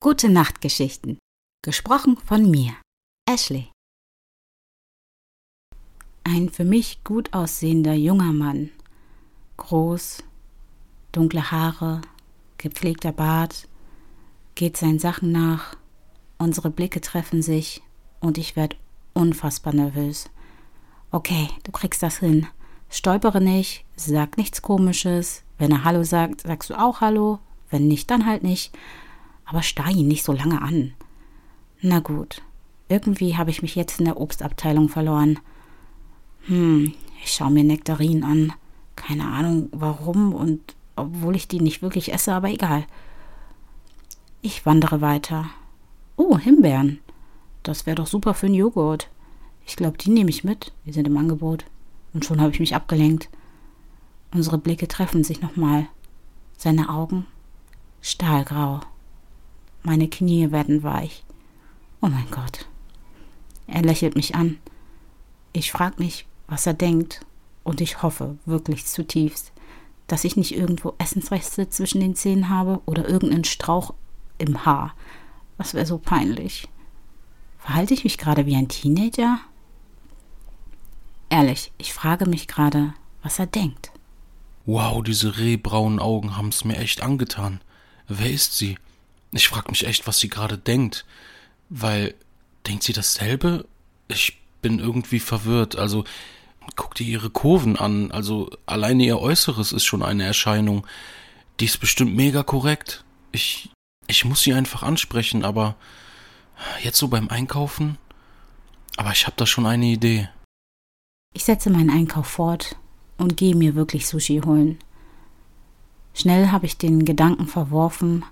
Gute Nachtgeschichten. Gesprochen von mir, Ashley. Ein für mich gut aussehender junger Mann. Groß, dunkle Haare, gepflegter Bart, geht seinen Sachen nach, unsere Blicke treffen sich und ich werde unfassbar nervös. Okay, du kriegst das hin. Stolpere nicht, sag nichts Komisches. Wenn er Hallo sagt, sagst du auch Hallo. Wenn nicht, dann halt nicht. Aber starr ihn nicht so lange an. Na gut. Irgendwie habe ich mich jetzt in der Obstabteilung verloren. Hm, ich schaue mir Nektarinen an. Keine Ahnung warum und obwohl ich die nicht wirklich esse, aber egal. Ich wandere weiter. Oh, Himbeeren. Das wäre doch super für einen Joghurt. Ich glaube, die nehme ich mit. Die sind im Angebot. Und schon habe ich mich abgelenkt. Unsere Blicke treffen sich nochmal. Seine Augen stahlgrau. Meine Knie werden weich. Oh mein Gott. Er lächelt mich an. Ich frage mich, was er denkt, und ich hoffe wirklich zutiefst, dass ich nicht irgendwo Essensreste zwischen den Zähnen habe oder irgendeinen Strauch im Haar. Das wäre so peinlich. Verhalte ich mich gerade wie ein Teenager? Ehrlich, ich frage mich gerade, was er denkt. Wow, diese rehbraunen Augen haben's mir echt angetan. Wer ist sie? Ich frag mich echt, was sie gerade denkt. Weil, denkt sie dasselbe? Ich bin irgendwie verwirrt. Also, guck dir ihre Kurven an. Also, alleine ihr Äußeres ist schon eine Erscheinung. Die ist bestimmt mega korrekt. Ich, ich muss sie einfach ansprechen, aber jetzt so beim Einkaufen? Aber ich habe da schon eine Idee. Ich setze meinen Einkauf fort und gehe mir wirklich Sushi holen. Schnell habe ich den Gedanken verworfen,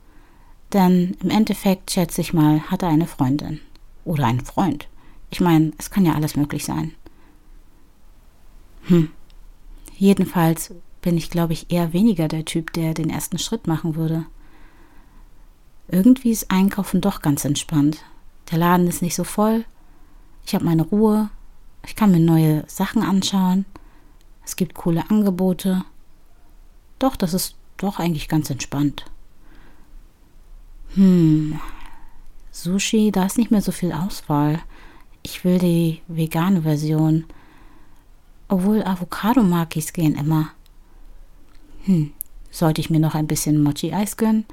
denn im Endeffekt, schätze ich mal, hat er eine Freundin. Oder einen Freund. Ich meine, es kann ja alles möglich sein. Hm. Jedenfalls bin ich, glaube ich, eher weniger der Typ, der den ersten Schritt machen würde. Irgendwie ist Einkaufen doch ganz entspannt. Der Laden ist nicht so voll. Ich habe meine Ruhe. Ich kann mir neue Sachen anschauen. Es gibt coole Angebote. Doch, das ist doch eigentlich ganz entspannt. Hm. Sushi, da ist nicht mehr so viel Auswahl. Ich will die vegane Version. Obwohl Avocado-Makis gehen immer. Hm. Sollte ich mir noch ein bisschen Mochi-Eis gönnen?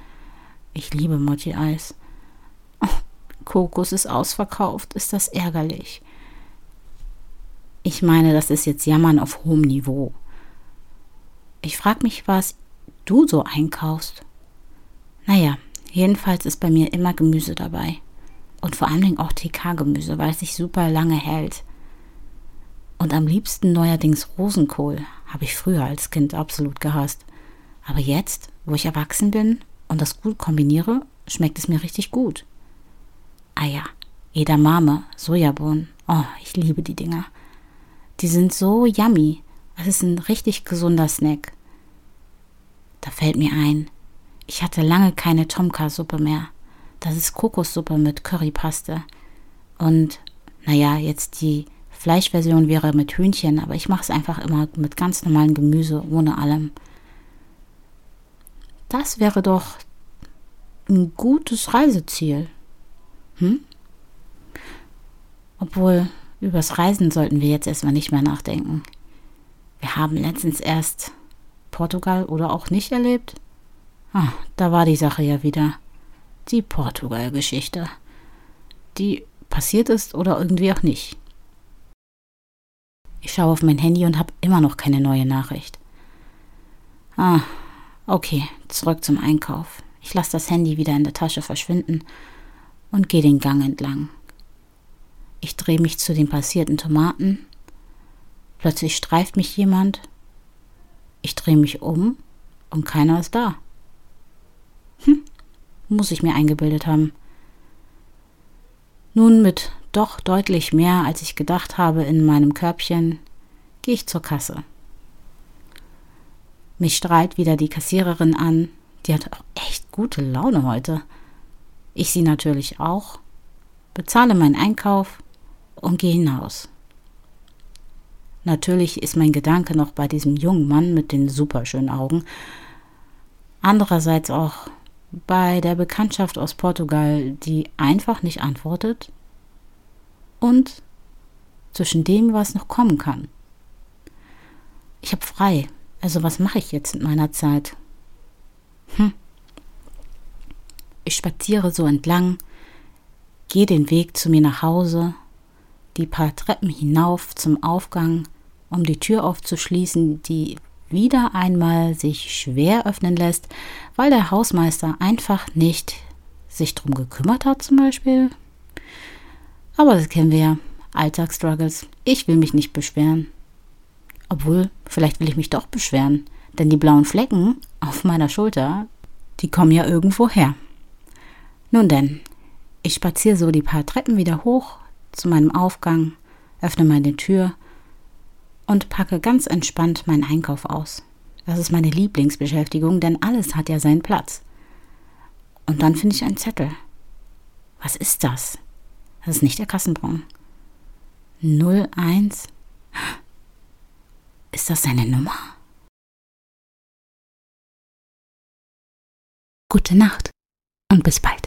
Ich liebe Mochi-Eis. Oh, Kokos ist ausverkauft. Ist das ärgerlich? Ich meine, das ist jetzt Jammern auf hohem Niveau. Ich frage mich, was du so einkaufst. Naja, jedenfalls ist bei mir immer Gemüse dabei. Und vor allen Dingen auch TK-Gemüse, weil es sich super lange hält. Und am liebsten neuerdings Rosenkohl. Habe ich früher als Kind absolut gehasst. Aber jetzt, wo ich erwachsen bin und das gut kombiniere, schmeckt es mir richtig gut. Eier, Edamame, Sojabohnen. Oh, ich liebe die Dinger. Die sind so yummy. Es ist ein richtig gesunder Snack. Da fällt mir ein, ich hatte lange keine Tomka-Suppe mehr. Das ist Kokossuppe mit Currypaste. Und naja, jetzt die Fleischversion wäre mit Hühnchen, aber ich mache es einfach immer mit ganz normalem Gemüse, ohne allem. Das wäre doch ein gutes Reiseziel. Hm? Obwohl, übers Reisen sollten wir jetzt erstmal nicht mehr nachdenken. Wir haben letztens erst Portugal oder auch nicht erlebt. Ah, da war die Sache ja wieder. Die Portugal-Geschichte. Die passiert ist oder irgendwie auch nicht. Ich schaue auf mein Handy und habe immer noch keine neue Nachricht. Ah, okay, zurück zum Einkauf. Ich lasse das Handy wieder in der Tasche verschwinden und gehe den Gang entlang. Ich drehe mich zu den passierten Tomaten. Plötzlich streift mich jemand. Ich drehe mich um und keiner ist da. Muss ich mir eingebildet haben. Nun mit doch deutlich mehr, als ich gedacht habe, in meinem Körbchen, gehe ich zur Kasse. Mich strahlt wieder die Kassiererin an, die hat auch echt gute Laune heute. Ich sie natürlich auch, bezahle meinen Einkauf und gehe hinaus. Natürlich ist mein Gedanke noch bei diesem jungen Mann mit den superschönen Augen. Andererseits auch bei der Bekanntschaft aus Portugal, die einfach nicht antwortet. Und zwischen dem, was noch kommen kann. Ich habe frei. Also was mache ich jetzt mit meiner Zeit? Hm. Ich spaziere so entlang, gehe den Weg zu mir nach Hause, die paar Treppen hinauf zum Aufgang, um die Tür aufzuschließen, die wieder einmal sich schwer öffnen lässt, weil der Hausmeister einfach nicht sich drum gekümmert hat, zum Beispiel. Aber das kennen wir ja. Alltagsstruggles. Ich will mich nicht beschweren. Obwohl, vielleicht will ich mich doch beschweren, denn die blauen Flecken auf meiner Schulter, die kommen ja irgendwo her. Nun denn, ich spaziere so die paar Treppen wieder hoch zu meinem Aufgang, öffne meine Tür und packe ganz entspannt meinen Einkauf aus. Das ist meine Lieblingsbeschäftigung, denn alles hat ja seinen Platz. Und dann finde ich einen Zettel. Was ist das? Das ist nicht der Kassenbon. 01. Ist das seine Nummer? Gute Nacht und bis bald.